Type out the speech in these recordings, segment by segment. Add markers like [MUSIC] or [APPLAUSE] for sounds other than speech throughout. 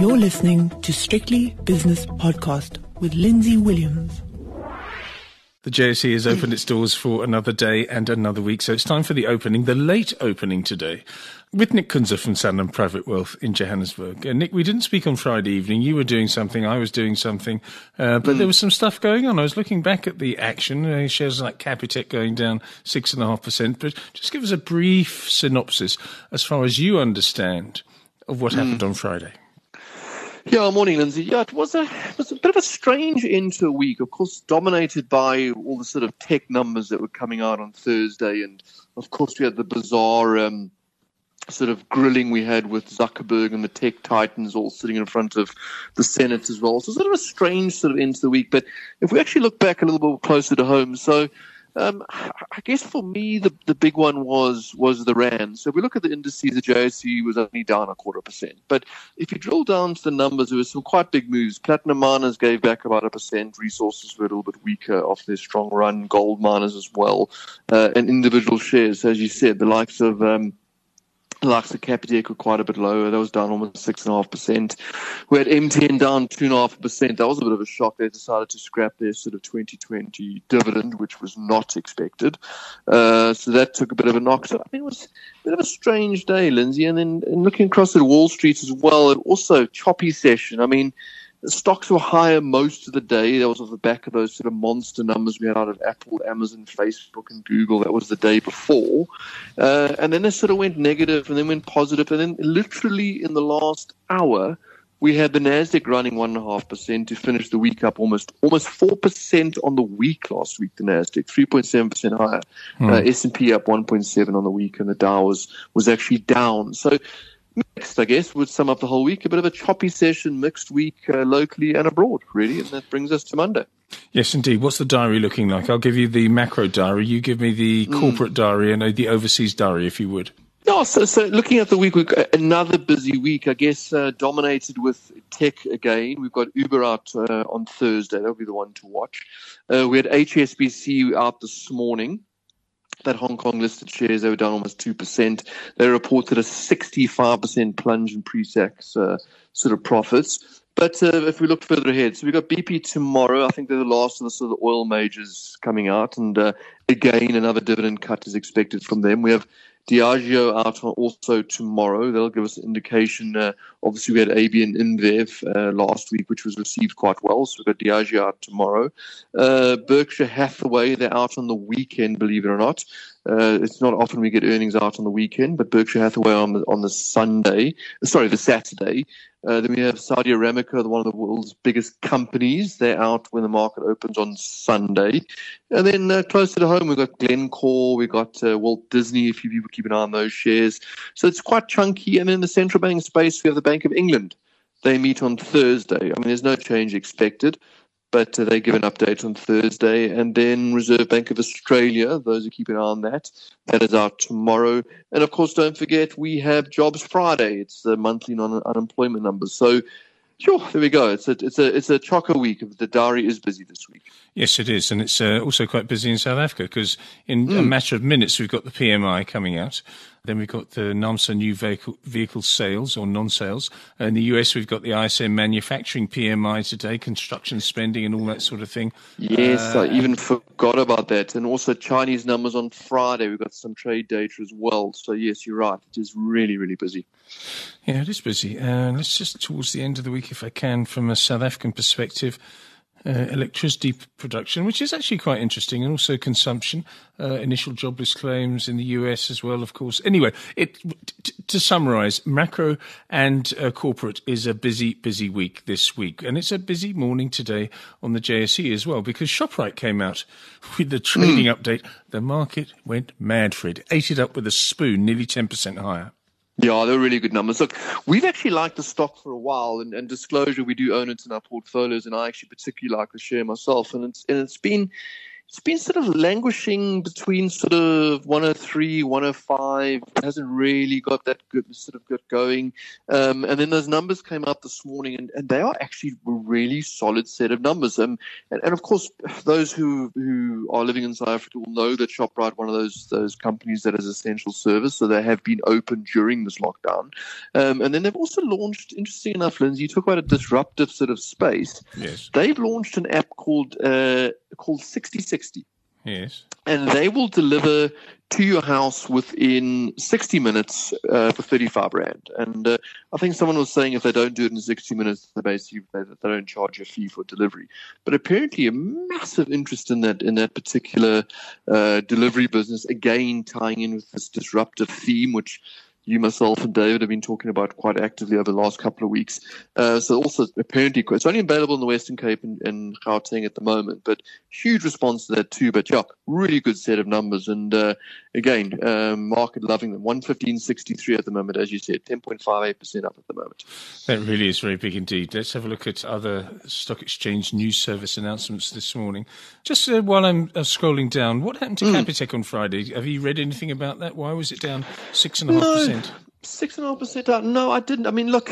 You're listening to Strictly Business Podcast with Lindsay Williams. The JSE has opened its doors for another day and another week, so it's time for the opening, the late opening today, with Nick Kunze from Sanlam Private Wealth in Johannesburg. And Nick, we didn't speak on Friday evening. You were doing something, I was doing something, uh, but mm. there was some stuff going on. I was looking back at the action, uh, shares like Capitec going down six and a half percent. But just give us a brief synopsis, as far as you understand, of what mm. happened on Friday. Yeah, morning, Lindsay. Yeah, it was a it was a bit of a strange end to a week. Of course, dominated by all the sort of tech numbers that were coming out on Thursday, and of course we had the bizarre um, sort of grilling we had with Zuckerberg and the tech titans all sitting in front of the Senate as well. So sort of a strange sort of end to the week. But if we actually look back a little bit closer to home, so um, I guess for me, the, the big one was was the rand. So if we look at the indices, the JSE was only down a quarter percent. But if you drill down to the numbers, there were some quite big moves. Platinum miners gave back about a percent. Resources were a little bit weaker off their strong run. Gold miners as well, uh, and individual shares, as you said, the likes of um, likes of Capitec were quite a bit lower. That was down almost six and a half percent. We had MTN down two and a half percent. That was a bit of a shock. They decided to scrap their sort of 2020 dividend, which was not expected. Uh, so that took a bit of a knock. So I think it was a bit of a strange day, Lindsay. And then and looking across at Wall Street as well, it also choppy session. I mean. The stocks were higher most of the day. That was off the back of those sort of monster numbers we had out of Apple, Amazon, Facebook, and Google. That was the day before. Uh, and then they sort of went negative and then went positive. And then literally in the last hour, we had the Nasdaq running one and a half percent to finish the week up almost almost four percent on the week last week. The Nasdaq three point seven percent higher, hmm. uh, S and P up one point seven on the week, and the Dow was was actually down. So mixed, I guess, would sum up the whole week. A bit of a choppy session, mixed week uh, locally and abroad, really. And that brings us to Monday. Yes, indeed. What's the diary looking like? I'll give you the macro diary. You give me the mm. corporate mm. diary and the overseas diary, if you would. No, so, so looking at the week, we've got another busy week, I guess, uh, dominated with tech again. We've got Uber out uh, on Thursday. That'll be the one to watch. Uh, we had HSBC out this morning that Hong Kong listed shares, they were down almost 2%. They reported a 65% plunge in pre-tax uh, sort of profits. But uh, if we look further ahead, so we've got BP tomorrow. I think they're the last of the sort of oil majors coming out. And uh, again, another dividend cut is expected from them. We have Diageo out also tomorrow. They'll give us an indication. Uh, obviously, we had AB InBev uh, last week, which was received quite well. So we've got Diageo out tomorrow. Uh, Berkshire Hathaway, they're out on the weekend, believe it or not. Uh, it's not often we get earnings out on the weekend, but Berkshire Hathaway on the, on the Sunday, sorry, the Saturday. Uh, then we have Saudi Aramco, one of the world's biggest companies. They're out when the market opens on Sunday. And then uh, closer to home, we've got Glencore, we've got uh, Walt Disney, a few people keep an eye on those shares. So it's quite chunky. And in the central bank space, we have the Bank of England. They meet on Thursday. I mean, there's no change expected but uh, they give an update on Thursday. And then Reserve Bank of Australia, those who keep an eye on that, that is out tomorrow. And of course, don't forget, we have Jobs Friday. It's the monthly non unemployment numbers. So Sure, there we go. It's a it's a it's a chocker week. The diary is busy this week. Yes, it is, and it's uh, also quite busy in South Africa because in mm. a matter of minutes we've got the PMI coming out. Then we've got the NAAMSA new vehicle vehicle sales or non-sales. In the US, we've got the ISM manufacturing PMI today, construction spending, and all that sort of thing. Yes, uh, I even forgot about that. And also Chinese numbers on Friday. We've got some trade data as well. So yes, you're right. It is really really busy. Yeah, it is busy. Uh, let's just towards the end of the week, if I can, from a South African perspective. Uh, electricity production, which is actually quite interesting, and also consumption. Uh, initial jobless claims in the US as well, of course. Anyway, it, t- to summarise, macro and uh, corporate is a busy, busy week this week, and it's a busy morning today on the JSE as well because Shoprite came out [LAUGHS] with the trading mm. update. The market went mad for it, ate it up with a spoon, nearly ten percent higher. Yeah, they're really good numbers. Look, we've actually liked the stock for a while, and, and, disclosure, we do own it in our portfolios, and I actually particularly like the share myself. And it's and it's been, it's been sort of languishing between sort of 103, 105. It hasn't really got that good sort of good going. Um, and then those numbers came out this morning, and, and they are actually a really solid set of numbers. Um, and, and of course, those who who are living in South Africa will know that Shoprite, one of those those companies that is essential service, so they have been open during this lockdown. Um, and then they've also launched, interesting enough, Lindsay, you talk about a disruptive sort of space. Yes. They've launched an app called uh, called 6060. Yes. And they will deliver to your house within 60 minutes uh, for 35 Rand. And uh, I think someone was saying if they don't do it in 60 minutes, they basically they, they don't charge a fee for delivery. But apparently, a massive interest in that in that particular uh, delivery business. Again, tying in with this disruptive theme, which you, myself, and David have been talking about quite actively over the last couple of weeks. Uh, so also apparently it's only available in the Western Cape and, and Gauteng at the moment, but huge response to that too. But yeah, really good set of numbers. And uh, again, um, market loving them. 115.63 at the moment, as you said, 10.58% up at the moment. That really is very big indeed. Let's have a look at other stock exchange news service announcements this morning. Just uh, while I'm uh, scrolling down, what happened to mm. Capitec on Friday? Have you read anything about that? Why was it down 6.5%? No. Six and a half percent down. No, I didn't. I mean, look,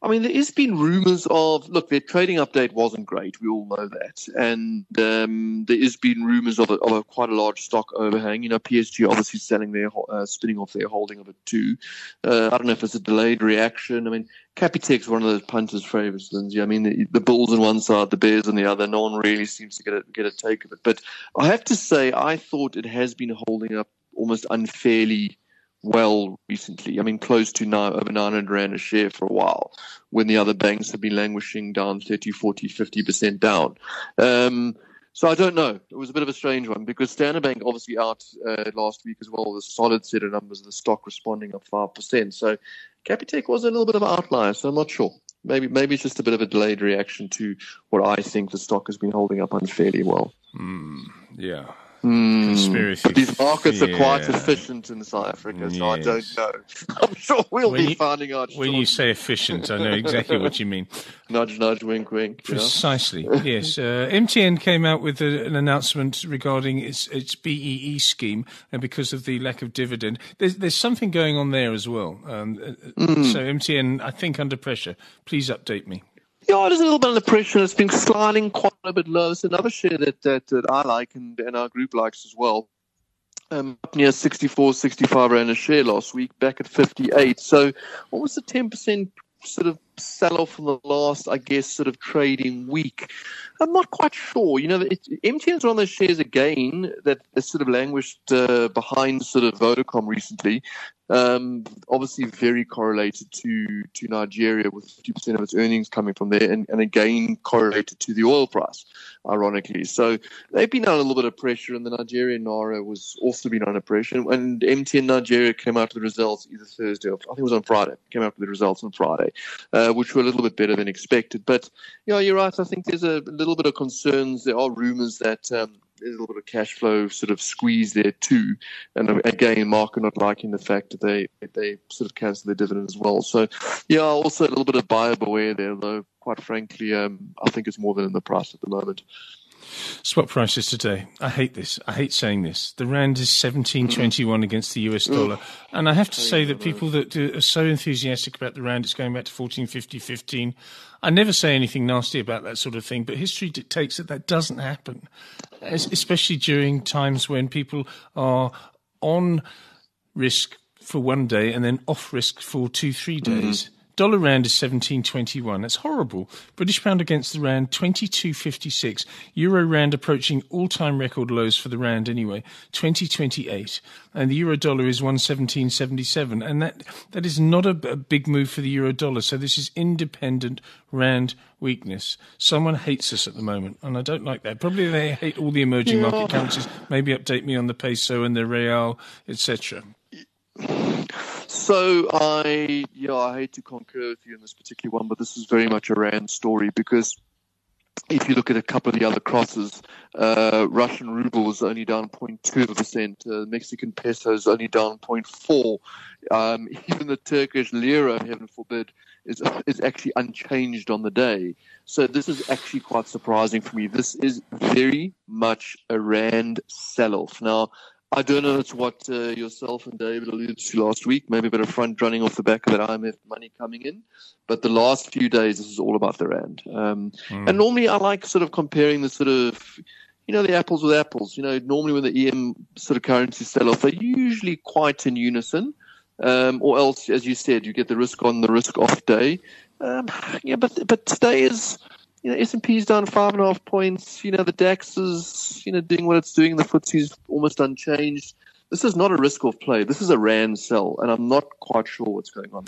I mean, there has been rumours of look, their trading update wasn't great. We all know that, and um, there has been rumours of, a, of a quite a large stock overhang. You know, PSG obviously selling their uh, spinning off their holding of it too. Uh, I don't know if it's a delayed reaction. I mean, Capitec's one of those punters' favourites. I mean, the, the, Bulls on one side, the Bears on the other. No one really seems to get a, get a take of it. But I have to say, I thought it has been holding up almost unfairly well recently. I mean, close to now over 900 Rand a share for a while when the other banks have been languishing down 30, 40, 50% down. Um, so I don't know. It was a bit of a strange one because Standard Bank obviously out uh, last week as well with a solid set of numbers, the stock responding up 5%. So Capitec was a little bit of an outlier, so I'm not sure. Maybe maybe it's just a bit of a delayed reaction to what I think the stock has been holding up unfairly well. Mm, yeah, Mm, Conspiracy. But these markets yeah. are quite efficient in South Africa, so yes. I don't know. [LAUGHS] I'm sure we'll when be you, finding out. When you say efficient, I know exactly what you mean. [LAUGHS] Nudge, nudge, wink, wink. Precisely. You know? [LAUGHS] yes. Uh, MTN came out with a, an announcement regarding its its BEE scheme, and because of the lack of dividend, there's there's something going on there as well. Um, mm. So MTN, I think, under pressure. Please update me. Yeah, is a little bit under pressure. It's been sliding quite a bit low. It's another share that, that, that I like and, and our group likes as well. Um, up near 64, 65 rand a share last week, back at 58. So almost a 10% sort of sell off in the last, I guess, sort of trading week. I'm not quite sure. You know, it, MTN's one of those shares again that has sort of languished uh, behind sort of Vodacom recently. Um, obviously, very correlated to to Nigeria, with 50% of its earnings coming from there, and, and again correlated to the oil price, ironically. So they've been under a little bit of pressure, and the Nigerian naira was also been under pressure. And MTN Nigeria came out with the results either Thursday or I think it was on Friday. Came out with the results on Friday, uh, which were a little bit better than expected. But yeah, you're right. I think there's a little bit of concerns. There are rumours that. Um, there's a little bit of cash flow sort of squeeze there too. And again, Mark are not liking the fact that they they sort of cancel their dividend as well. So yeah, also a little bit of buyer beware there, though. Quite frankly, um, I think it's more than in the price at the moment. Spot prices today. I hate this. I hate saying this. The rand is seventeen twenty one against the US dollar, and I have to say that people that are so enthusiastic about the rand, it's going back to fourteen fifty fifteen. I never say anything nasty about that sort of thing, but history dictates that that doesn't happen, especially during times when people are on risk for one day and then off risk for two, three days. Mm-hmm. Dollar rand is 17.21. That's horrible. British pound against the rand 22.56. Euro rand approaching all-time record lows for the rand anyway, 2028. And the euro dollar is 117.77. And that that is not a, a big move for the euro dollar. So this is independent rand weakness. Someone hates us at the moment, and I don't like that. Probably they hate all the emerging market currencies. Maybe update me on the peso and the real, etc. So I, yeah, I hate to concur with you in this particular one, but this is very much a Rand story because if you look at a couple of the other crosses, uh, Russian ruble is only down 0.2 percent. Uh, Mexican peso is only down 0.4. Um, [LAUGHS] even the Turkish lira, heaven forbid, is [LAUGHS] is actually unchanged on the day. So this is actually quite surprising for me. This is very much a rand sell-off. Now, I don't know it's what uh, yourself and David alluded to last week, maybe a bit of front running off the back of that IMF money coming in. But the last few days, this is all about the Rand. Um, mm. And normally I like sort of comparing the sort of, you know, the apples with apples. You know, normally when the EM sort of currencies sell off, they're usually quite in unison. Um, or else, as you said, you get the risk on, the risk off day. Um, yeah, but but today is you know, S&P's down five and a half points. You know, the DAX is, you know, doing what it's doing. The FTSE's almost unchanged. This is not a risk off play. This is a RAND sell, and I'm not quite sure what's going on.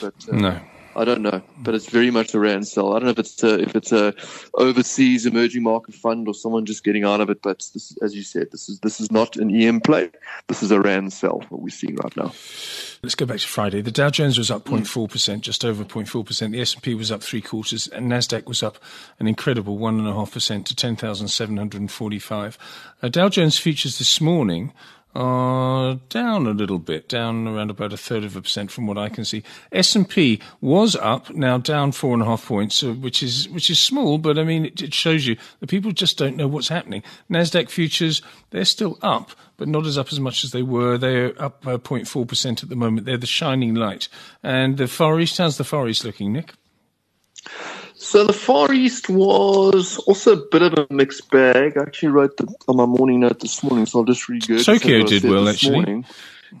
But, uh, no. I don't know, but it's very much a rand sell. I don't know if it's a, if it's a overseas emerging market fund or someone just getting out of it. But this, as you said, this is this is not an EM play. This is a rand sell. What we're seeing right now. Let's go back to Friday. The Dow Jones was up 0.4 percent, just over 0.4 percent. The S and P was up three quarters, and Nasdaq was up an incredible one and a half percent to 10,745. Uh, Dow Jones futures this morning are down a little bit, down around about a third of a percent from what I can see. S and P was up, now down four and a half points, uh, which is which is small, but I mean it, it, shows you that people just don't know what's happening. Nasdaq futures they're still up, but not as up as much as they were. They're up 0.4 percent at the moment. They're the shining light. And the Far East, how's the Far East looking, Nick? So the Far East was also a bit of a mixed bag. I actually wrote the, on my morning note this morning, so I'll just read good. Tokyo did well, actually. Morning.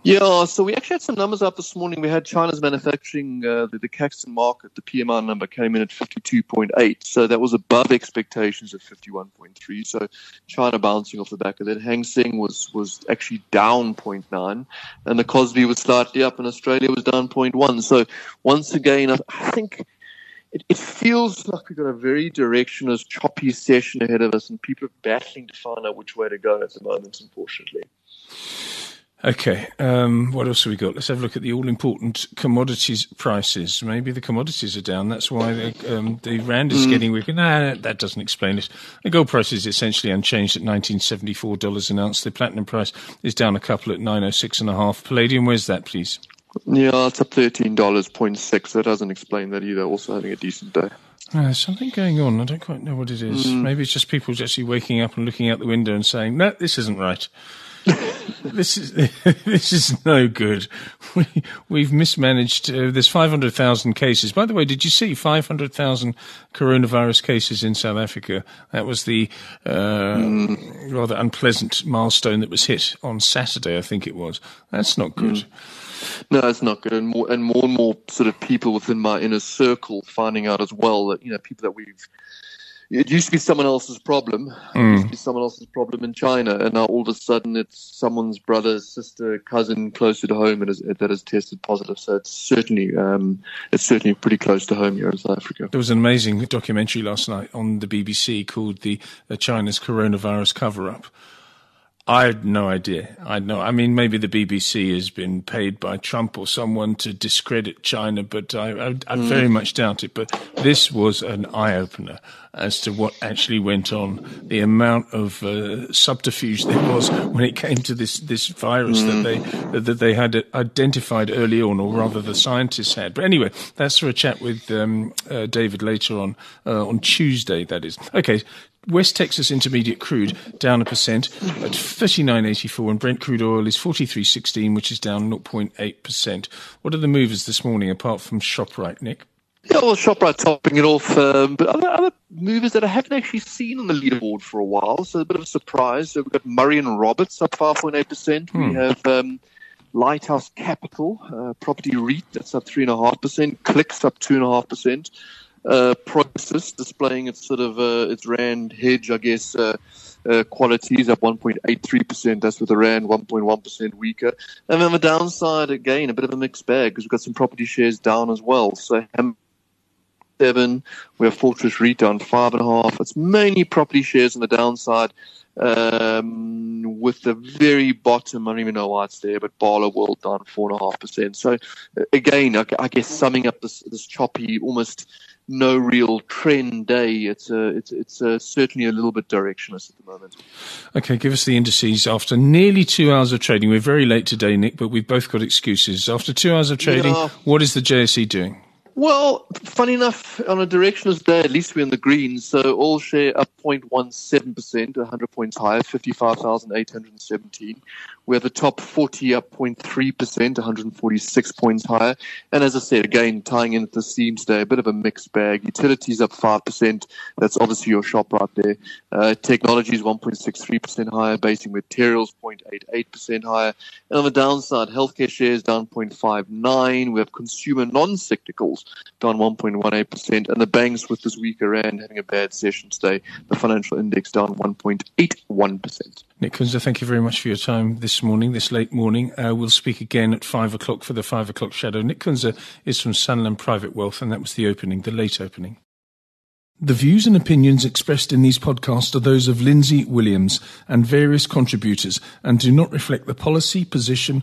Yeah, so we actually had some numbers up this morning. We had China's manufacturing, uh, the, the Caixin Markit, the PMI number came in at 52.8. So that was above expectations of 51.3. So China bouncing off the back of that. Hang Seng was, was actually down 0.9. And the Kospi was slightly up and Australia was down 0.1. So once again, I think it, it feels like we've got a very directionless, choppy session ahead of us, and people are battling to find out which way to go at the moment, unfortunately. Okay, um, what else have we got? Let's have a look at the all-important commodities prices. Maybe the commodities are down. That's why they, um, the rand is mm. getting weaker. Nah, that doesn't explain it. The gold price is essentially unchanged at $1974 an ounce. The platinum price is down a couple at 906 and a half. Palladium, where's that, please? Yeah, it's up thirteen dollars point six. That doesn't explain that either. Also having a decent day. Uh, there's something going on. I don't quite know what it is. Mm. Maybe it's just people actually waking up and looking out the window and saying, "No, this isn't right." This is [LAUGHS] this is no good. [LAUGHS] We we've mismanaged. Uh, there's 500,000 cases. By the way, did you see 500,000 coronavirus cases in South Africa? That was the uh, mm. rather unpleasant milestone that was hit on Saturday. I think it was. That's not good. Mm. No, it's not good, and more and more and more sort of people within my inner circle finding out as well that you know people that we've it used to be someone else's problem. Mm. It used to be someone else's problem in China, and now all of a sudden it's someone's brother, sister, cousin closer to home that has tested positive. So it's certainly um, it's certainly pretty close to home here in South Africa. There was an amazing documentary last night on the BBC called "The, the China's Coronavirus Cover Up." I had no idea. I know. I mean, maybe the BBC has been paid by Trump or someone to discredit China, but I, I, I mm. very much doubt it. But this was an eye opener as to what actually went on. The amount of uh, subterfuge there was when it came to this this virus mm. that they that they had identified early on, or rather, the scientists had. But anyway, that's for a chat with um, uh, David later on uh, on Tuesday. That is okay. West Texas Intermediate crude down a percent at 39.84 and Brent crude oil is 43.16 which is down 0.8%. What are the movers this morning apart from ShopRite, Nick? Yeah, well, ShopRite topping it off, um, but other, other movers that I haven't actually seen on the leaderboard for a while, so a bit of a surprise. So we've got Murray and Roberts up 5.8%. Hmm. We have um, Lighthouse Capital, uh, Property REIT, that's up 3.5%. Clicks up 2.5% uh, displaying its sort of uh, its rand hedge, I guess, uh, uh, qualities up 1.83%. That's with the rand 1.1% weaker. And then the downside, again, a bit of a mixed bag because we've got some property shares down as well. So seven, we have Fortress REIT down five and a half. It's mainly property shares on the downside. Um, with the very bottom, I don't even know why it's there, but Barloworld down four and a half percent. So again, I, I guess summing up this, this choppy, almost no real trend day. It's a, it's it's a, certainly a little bit directionless at the moment. Okay, give us the indices after nearly two hours of trading. We're very late today, Nick, but we've both got excuses. After two hours of trading, yeah. what is the JSE doing? Well, funny enough, on a directionless day, at least we're in the green. So all share up 0.17%, 100 points higher, 55,817. We have the top 40 up 0.3%, 146 points higher. And as I said, again, tying in at the theme today, a bit of a mixed bag. Utilities up 5%. That's obviously your shop right there. Uh, technologies 1.63% higher. Basic materials 0.88% higher. And on the downside, healthcare shares down 0.59. We have consumer non-cyclicals down 1.18%. And the banks with this weaker rand having a bad session today. The financial index down 1.81%. Nick Kunze, thank you very much for your time this morning, this late morning. Uh, we'll speak again at five o'clock for the five o'clock shadow. Nick Kunze is from Sanlam Private Wealth, and that was the opening, the late opening. The views and opinions expressed in these podcasts are those of Lindsay Williams and various contributors and do not reflect the policy, position,